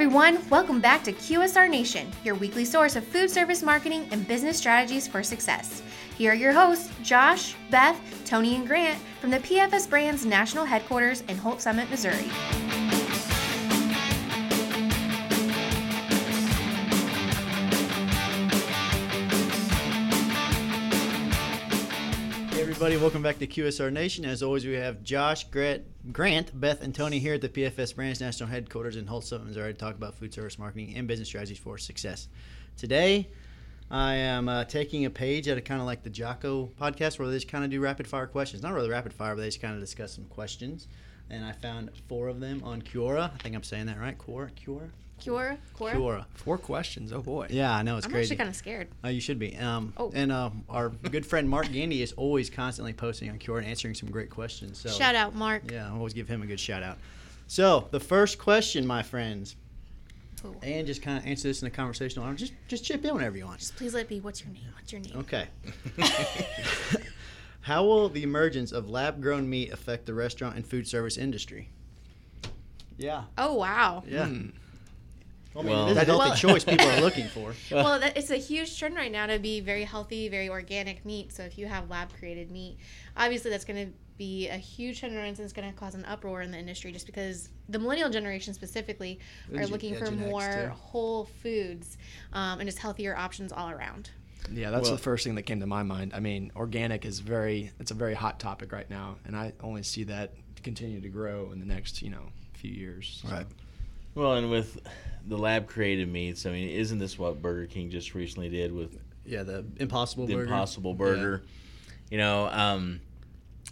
everyone. Welcome back to QSR Nation, your weekly source of food service marketing and business strategies for success. Here are your hosts, Josh, Beth, Tony, and Grant from the PFS Brands National Headquarters in Holts Summit, Missouri. Everybody, welcome back to QSR Nation. As always, we have Josh, Grant, Grant, Beth, and Tony here at the PFS Brands National Headquarters in Holt Missouri to talk about food service marketing and business strategies for success. Today, I am uh, taking a page out of kind of like the Jocko podcast where they just kind of do rapid fire questions. Not really rapid fire, but they just kind of discuss some questions. And I found four of them on Quora. I think I'm saying that right. Quora? Quora? Quora? Quora? Quora. Four questions. Oh boy. Yeah, I know it's I'm crazy. actually kind of scared. Uh, you should be. Um, Oh. And uh, our good friend Mark Gandy is always constantly posting on Quora and answering some great questions. So Shout out, Mark. Yeah, I always give him a good shout out. So the first question, my friends, Cool. and just kind of answer this in a conversational. Or just just chip in whenever you want. Just please let it be. What's your name? What's your name? Okay. How will the emergence of lab-grown meat affect the restaurant and food service industry? Yeah. Oh, wow. Yeah. Hmm. I mean, Well- it is a That healthy Well- choice people are looking for. well, that, it's a huge trend right now to be very healthy, very organic meat. So if you have lab created meat, obviously that's going to be a huge hindrance and it's going to cause an uproar in the industry just because the millennial generation specifically are Gen- looking yeah, for more too. whole foods um, and just healthier options all around. Yeah, that's Well- the first thing that came to my mind. I mean, organic is very it's a very hot topic right now, and I only see that continue to grow in the next, you know, few years. So- Right. Well, and with the lab created meats, I mean, isn't this what Burger King just recently did with Yeah, the Impossible the Burger. Impossible Burger? You know, um,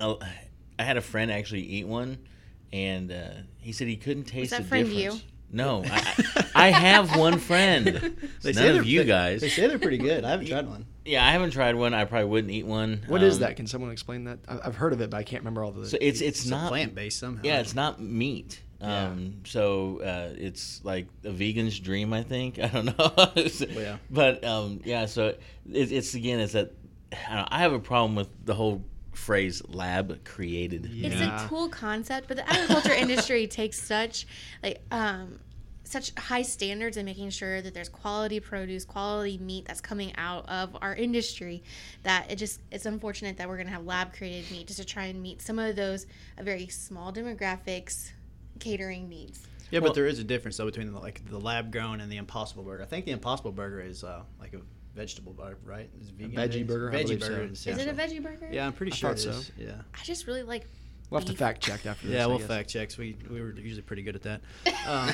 I I had a friend actually eat one, and uh, he said he couldn't taste that the friend difference. you? No, I, I I have one friend. They None say of they're- you guys. They say they're pretty good. I haven't tried one. yeah, I haven't tried one. I probably wouldn't eat one. What is Um, that? Can someone explain that? I- I've heard of it, but I can't remember all the. So it's it's, It's not plant based somehow. Yeah, it's not meat. Yeah. Um, so uh, it's like a vegan's dream, I think. I don't know. yeah. But um, yeah, so it, it's again, it's that I, know, I have a problem with the whole phrase "lab created." It's a cool concept, but the agriculture industry takes such like um such high standards in making sure that there's quality produce, quality meat that's coming out of our industry that it just it's unfortunate that we're going to have lab created meat just to try and meet some of those uh, very small demographics catering needs. Yeah, Well- but there is a difference though between the, like the lab grown and the Impossible Burger. I think the Impossible Burger is uh, like a vegetable burger, right? It's vegan. A veggie burger, I Veggie believe burger. so. Is it a veggie burger? Yeah, I'm pretty I sure thought it so. is. Yeah. I just really like we'll have to fact check after this. Yeah, we'll fact check. We we were usually pretty good at that. Um,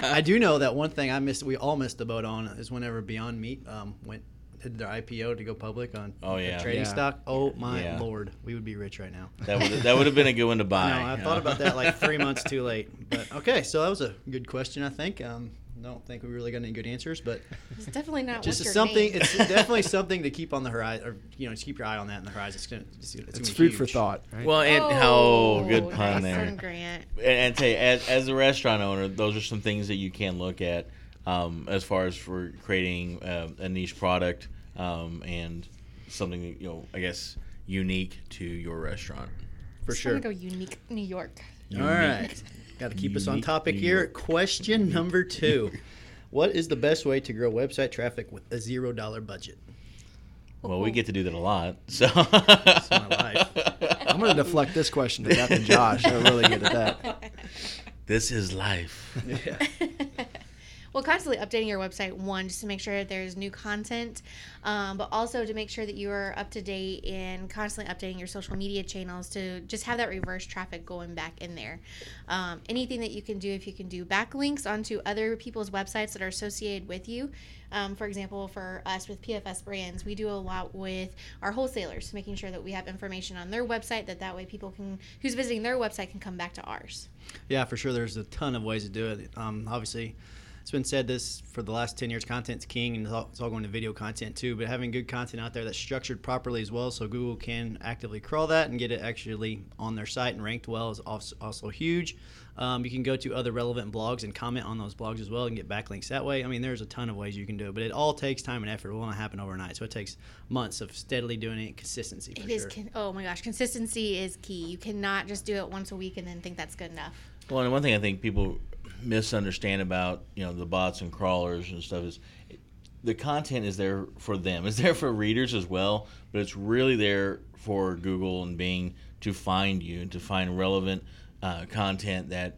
I do know that one thing I missed. We all missed the boat on is whenever Beyond Meat um, went did their IPO to go public on Oh, a yeah. trading Yeah. stock. Oh my Yeah. lord, we would be rich right now. That would that would have been a good one to buy. know. I thought about that like three months too late. But okay, so that was a good question. I think. Um, don't think we really got any good answers, but it's definitely not just what's your something. name. It's definitely something to keep on the horizon, or you know, just keep your eye on that in the horizon. It's gonna, it's, it's, It's gonna be food for thought. Right? Well, and oh, good pun one, there. Grant. And, and tell you, as, as a restaurant owner, those are some things that you can look at um, as far as for creating uh, a niche product um, and something you know, I guess, unique to your restaurant. for Just sure. wanna go unique New York. All right. Got to keep us on topic New here. York. Question number two. What is the best way to grow website traffic with a zero dollar budget? Well, we get to do that a lot. So my life. I'm going to deflect this question to Beth and Josh. They're really good at that. this is life. Yeah. Well, constantly updating your website, one, just to make sure that there's new content, um, but also to make sure that you are up to date and constantly updating your social media channels to just have that reverse traffic going back in there. Um, anything that you can do, if you can do backlinks onto other people's websites that are associated with you. Um, for example, for us with PFS Brands, we do a lot with our wholesalers, making sure that we have information on their website that that way people can, who's visiting their website, can come back to ours. Yeah, for sure. There's a ton of ways to do it. Um, obviously, it's been said this for the last 10 years content's king, and it's all, it's all going to video content too. But having good content out there that's structured properly as well, so Google can actively crawl that and get it actually on their site and ranked well, is also, also huge. Um, you can go to other relevant blogs and comment on those blogs as well and get backlinks that way. I mean, there's a ton of ways you can do it, but it all takes time and effort. It won't happen overnight. So it takes months of steadily doing it consistency. For It is. sure. Con- oh my gosh, consistency is key. You cannot just do it once a week and then think that's good enough. Well, and one thing I think people misunderstand about you know the bots and crawlers and stuff is the content is there for them. It's there for readers as well, but it's really there for Google and Bing to find you and to find relevant uh, content that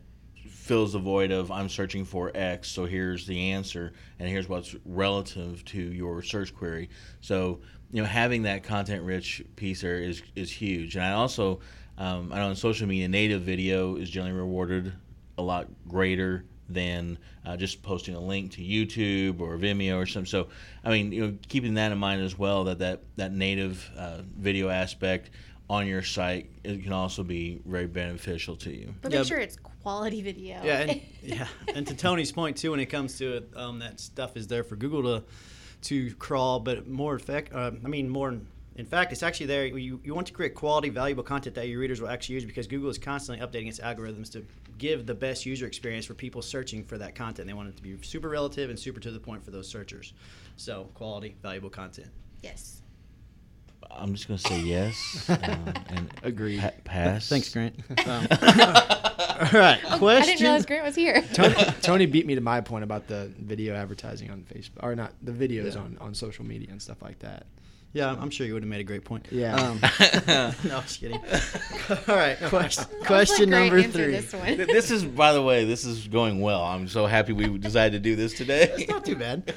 fills the void of I'm searching for X, so here's the answer, and here's what's relative to your search query. So you know having that content rich piece there is is huge. And I also um, I know on social media native video is generally rewarded a lot greater than uh, just posting a link to YouTube or Vimeo or something. So, I mean, you know, keeping that in mind as well, that that, that native uh, video aspect on your site it can also be very beneficial to you. But Yeah. make sure it's quality video. Yeah, and, yeah, and to Tony's point too, when it comes to it, um, that stuff is there for Google to to crawl, but more effect. Uh, I mean, more. In fact, it's actually there. You, you want to create quality, valuable content that your readers will actually use because Google is constantly updating its algorithms to give the best user experience for people searching for that content. They want it to be super relative and super to the point for those searchers. So, quality, valuable content. yes. I'm just gonna say yes um, and agree. pa- pass. Thanks, Grant. Um, all right, Oh, I didn't realize Grant was here. Tony, Tony beat me to my point about the video advertising on Facebook, or not the videos Yeah. on, on social media and stuff like that. Yeah, I'm sure you would have made a great point. Yeah. Um, no, I'm just kidding. All right, question, question number three. This this is, by the way, this is going well. I'm so happy we decided to do this today. It's not too bad.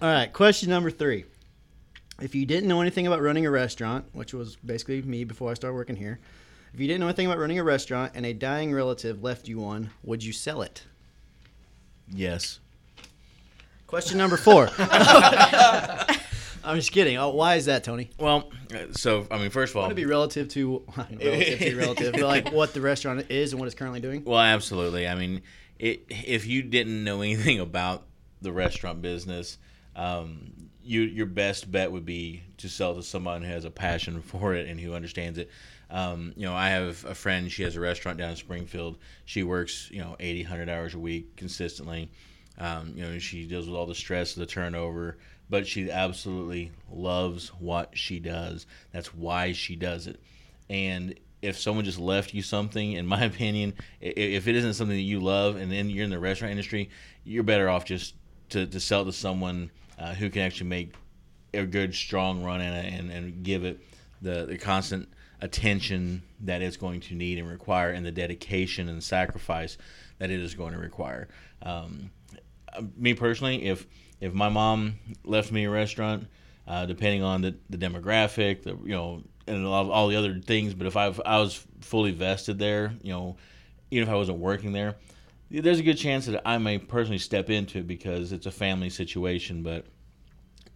All right, question number three. If you didn't know anything about running a restaurant, which was basically me before I started working here, if you didn't know anything about running a restaurant and a dying relative left you one, would you sell it? yes. Question number four. I'm just kidding. Oh, why is that, Tony? Well, uh, so I mean, first of all, Want to be relative to relative to relative, but like what the restaurant is and what it's currently doing. Well, absolutely. I mean, it, if you didn't know anything about the restaurant business, um, you, your best bet would be to sell to someone who has a passion for it and who understands it. Um, you know, I have a friend. She has a restaurant down in Springfield. She works, you know, 80, 100 hours a week consistently. Um, you know, she deals with all the stress of the turnover, but she absolutely loves what she does. That's why she does it. And if someone just left you something, in my opinion, if it isn't something that you love and then you're in the restaurant industry, you're better off just to, to sell to someone uh, who can actually make a good, strong run in it and, and give it the, the constant attention that it's going to need and require and the dedication and sacrifice that it is going to require. Um, uh, me personally, if if my mom left me a restaurant, uh, depending on the, the demographic, the you know, and a lot of, all the other things, but if I I was fully vested there, you know, even if I wasn't working there, there's a good chance that I may personally step into it because it's a family situation. But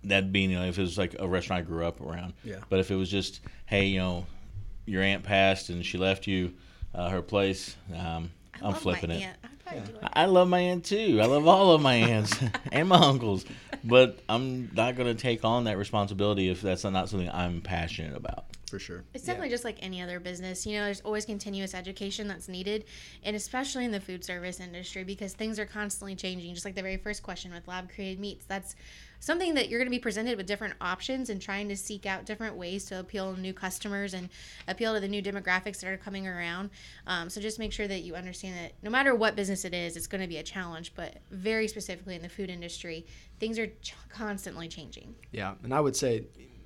that being, you know, if it was like a restaurant I grew up around, Yeah. But if it was just, hey, you know, your aunt passed and she left you uh, her place, um, I I'm love flipping my it. aunt. I'd do it. I love my aunt too. I love all of my aunts and my uncles, but I'm not going to take on that responsibility if that's not something I'm passionate about. For sure. It's definitely just like any other business. You know, there's always continuous education that's needed, and especially in the food service industry because things are constantly changing. Just like the very first question with lab created meats, that's something that you're going to be presented with different options and trying to seek out different ways to appeal to new customers and appeal to the new demographics that are coming around. Um, so just make sure that you understand that no matter what business it is, it's going to be a challenge. But very specifically in the food industry, things are ch- constantly changing. Yeah, and I would say,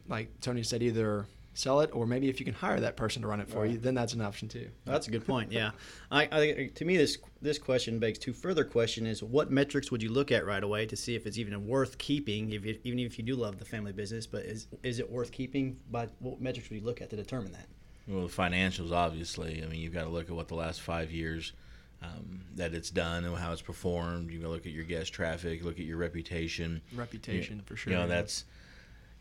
like Tony said, either sell it or maybe if you can hire that person to run it for you, then that's an option too. That's a good point. Yeah, I, I to me this this question begs two further question is what metrics would you look at right away to see if it's even worth keeping if you, even if you do love the family business, but is is it worth keeping? By what metrics would you look at to determine that? Well, the financials, obviously. I mean, you've got to look at what the last five years um, that it's done and how it's performed. You got to look at your guest traffic, look at your reputation. Reputation for sure. You know, that's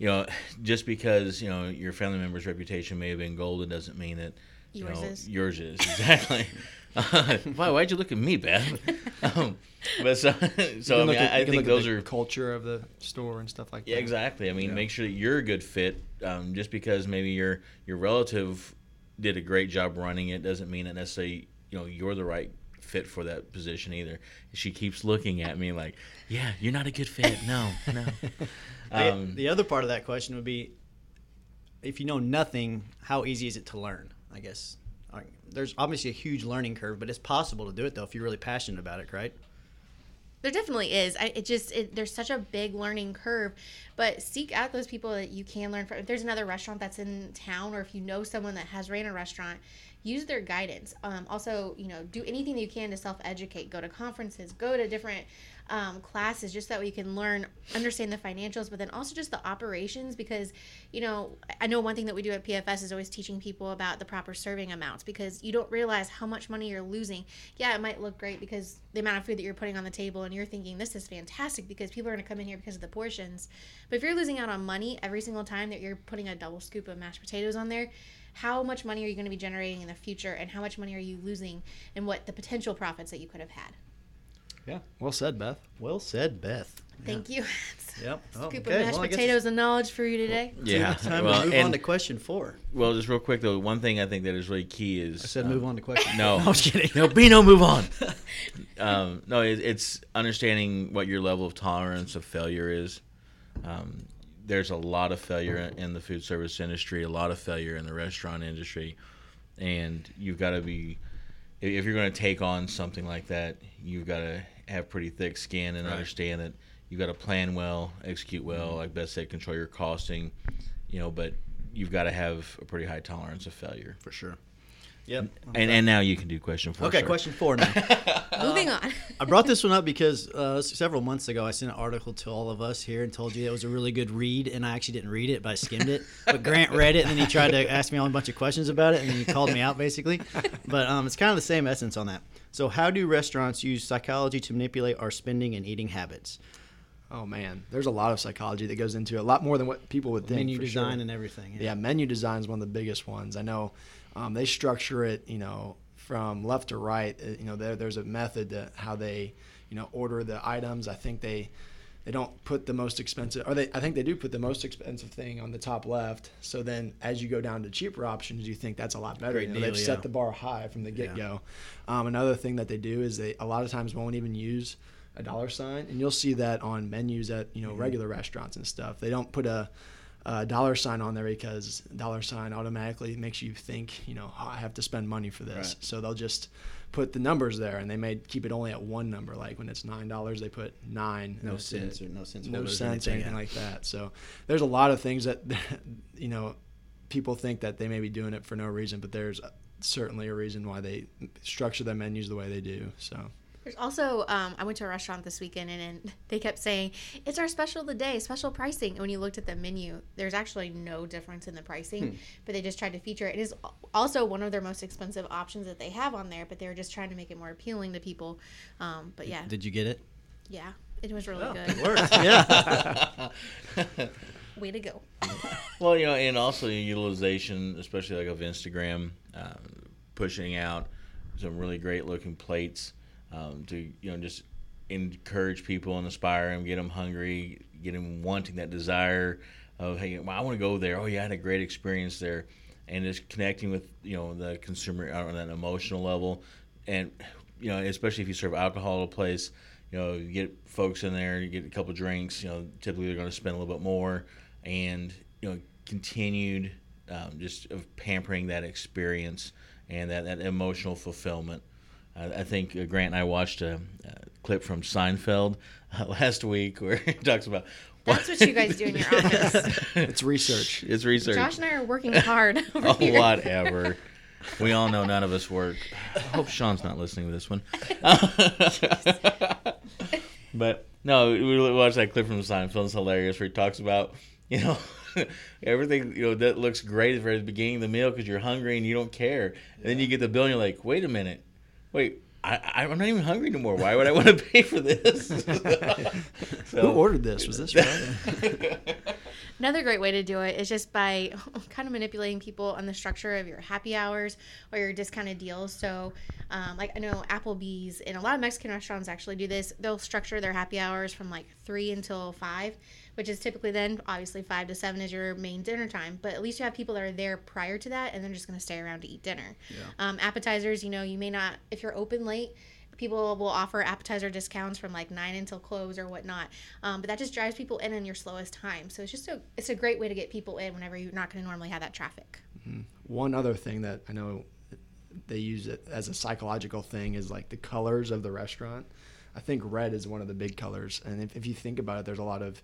you know, just because you know your family member's reputation may have been golden doesn't mean that you Yours know, is. Yours is exactly. Why? Why'd you look at me, Beth? um, but so, so I can mean, look at- I, I you can think look at those the are culture of the store and stuff like yeah, that. exactly. I mean, Yeah. make sure that you're a good fit. Um, just because maybe your your relative did a great job running it doesn't mean that necessarily you know you're the right fit for that position either. She keeps looking at me like, "Yeah, you're not a good fit. No, no." The- Um, the other part of that question would be, if you know nothing, how easy is it to learn? I guess there's obviously a huge learning curve, but it's possible to do it though if you're really passionate about it, right? There definitely is. I, it just it, there's such a big learning curve, but seek out those people that you can learn from. If there's another restaurant that's in town, or if you know someone that has ran a restaurant, use their guidance. Um, also, you know, do anything that you can to self educate. Go to conferences. Go to different um, classes just that you can learn, understand the financials, but then also just the operations. Because, you know, I know one thing that we do at PFS is always teaching people about the proper serving amounts because you don't realize how much money you're losing. Yeah, it might look great because the amount of food that you're putting on the table and you're thinking this is fantastic because people are going to come in here because of the portions. But if you're losing out on money every single time that you're putting a double scoop of mashed potatoes on there, how much money are you going to be generating in the future and how much money are you losing and what the potential profits that you could have had? Yeah. Well said, Beth. Well said, Beth. Thank you. Yep. Oh, Scoop okay. of mashed Well, I guess potatoes and knowledge for you today. Yeah. Time well, to move and- on to question four. well, just real quick though, one thing I think that is really key is I said um, move on to question. No, I was kidding. No, Bino, move on. um, no, it, it's understanding what your level of tolerance of failure is. Um, there's a lot of failure in the food service industry, a lot of failure in the restaurant industry, and you've got to be. If you're going to take on something like that, you've got to have pretty thick skin and Right. understand that you've got to plan well, execute well, mm-hmm. like Beth said, control your costing, you know. But you've got to have a pretty high tolerance of failure. For sure. Yep. And and now you can do question four. Okay, sir. question four now. Moving on. I brought this one up because uh, several months ago I sent an article to all of us here and told you it was a really good read, and I actually didn't read it, but I skimmed it. But Grant read it, and then he tried to ask me all a bunch of questions about it, and he called me out basically. But um, it's kind of the same essence on that. So, how do restaurants use psychology to manipulate our spending and eating habits? Oh man, there's a lot of psychology that goes into it. A lot more than what people would think. Menu for design sure. and everything. yeah, menu design is one of the biggest ones. I know um, they structure it, you know, from left to right. Uh, You know, there, there's a method to how they, you know, order the items. I think they they don't put the most expensive, or they I think they do put the most expensive thing on the top left. So then, as you go down to cheaper options, you think that's a lot better. You know, deal, they've yeah. set the bar high from the get go. Um, another thing that they do is they a lot of times won't even use a dollar sign, and you'll see that on menus at you know Mm-hmm. regular restaurants and stuff. They don't put a uh, dollar sign on there because dollar sign automatically makes you think, you know, oh, I have to spend money for this. Right. So they'll just put the numbers there, and they may keep it only at one number. Like when it's nine dollars, they put nine. No cents it. or no cents no cents, anything, anything like that. So there's a lot of things that, you know, people think that they may be doing it for no reason, but there's certainly a reason why they structure their menus the way they do. So. There's also, um, I went to a restaurant this weekend and, and they kept saying, it's our special of the day, special pricing. And when you looked at the menu, there's actually no difference in the pricing, but they just tried to feature it. It is also one of their most expensive options that they have on there, but they were just trying to make it more appealing to people. Um, but yeah, Did you get it? yeah, it was really Oh, good. it worked. yeah. Way to go. Well, you know, and also the utilization, especially like of Instagram, uh, pushing out some really great looking plates um, to you know just encourage people and inspire them, get them hungry, get them wanting that desire of hey, well, I want to go there. Oh yeah, I had a great experience there, and just connecting with you know the consumer on that emotional level, and you know especially if you serve alcohol at a place. You know, you get folks in there, you get a couple drinks. You know, typically they're going to spend a little bit more, and you know, continued um, just of pampering that experience and that, that emotional fulfillment. Uh, I think uh, Grant and I watched a, a clip from Seinfeld uh, last week where he talks about. That's what you guys do in your office. It's research. It's research. Josh and I are working hard over Oh, here. whatever. We all know none of us work. I hope Sean's not listening to this one. but no, we watched that clip from Seinfeld. It's hilarious where he talks about, you know, everything, you know, that looks great at the beginning of the meal because you're hungry and you don't care. And then you get the bill and you're like, wait a minute. Wait, I, I'm not even hungry anymore. Why would I want to pay for this? Who ordered this? Was this right? Another great way to do it is just by kind of manipulating people on the structure of your happy hours or your discounted deals. So, um, like I know Applebee's and a lot of Mexican restaurants actually do this. They'll structure their happy hours from like three until five, which is typically then obviously five to seven is your main dinner time. But at least you have people that are there prior to that and they're just going to stay around to eat dinner. Um, appetizers, you know, you may not if you're open late people will offer appetizer discounts from like nine until close or whatnot um, but that just drives people in in your slowest time so it's just a it's a great way to get people in whenever you're not going to normally have that traffic One other thing that I know they use it as a psychological thing is like the colors of the restaurant. I think red is one of the big colors, and if, if you think about it, there's a lot of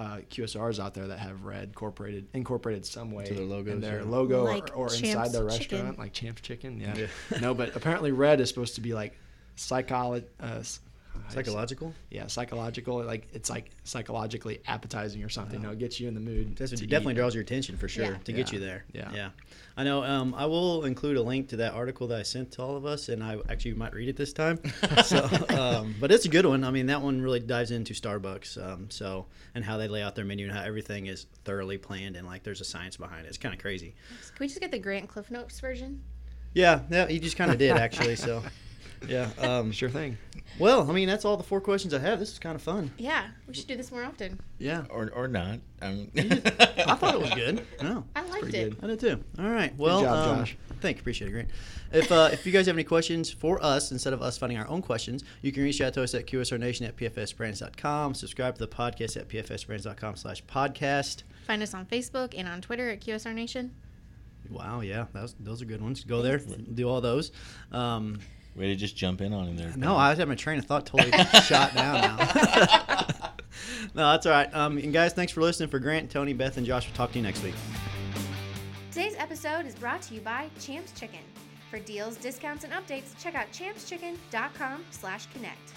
uh, QSRs out there that have red incorporated incorporated some way their logos, in their yeah. logo Like or, or inside their Chicken. restaurant, like Champs Chicken. Yeah. Yeah. no, but apparently red is supposed to be like psycholo- uh, s- Psychological. yeah, psychological. Like it's like psychologically appetizing or something. You know, it gets you in the mood. That's what definitely eat. draws your attention for sure Yeah. to get Yeah. you there. Yeah. yeah. I know. Um, I will include a link to that article that I sent to all of us, and I actually might read it this time. so, um, but it's a good one. I mean, that one really dives into Starbucks. Um, so and how they lay out their menu and how everything is thoroughly planned and like there's a science behind it. It's kind of crazy. Can we just get the Grant Cliff Notes version? Yeah. Yeah. He just kind of did actually. So. Yeah. Um, Sure thing. well, I mean, that's all the four questions I have. This is kind of fun. Yeah, we should do this more often. Yeah. or or not. I I thought it was good. No. I liked it. good. I did too. All right. Well, job, um, Josh. Thank you. Appreciate it. Great. If uh, if you guys have any questions for us, instead of us finding our own questions, you can reach out to us at QSRNation at PFSBrands.com. Subscribe to the podcast at PFSBrands.com slash podcast. Find us on Facebook and on Twitter at QSR Nation. Wow. Yeah. That was, those are good ones. Go there. Do all those. Um, Way to just jump in on him there. no, I was having a train of thought totally shot down now. no, that's all right. Um, and guys, thanks for listening. For Grant, Tony, Beth, and Josh, we'll talk to you next week. Today's episode is brought to you by Champs Chicken. For deals, discounts, and updates, check out champschicken.com slash connect.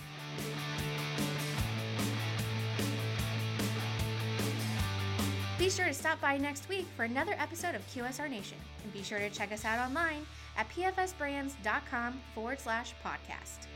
Be sure to stop by next week for another episode of QSR Nation. And be sure to check us out online at pfsbrands.com forward slash podcast.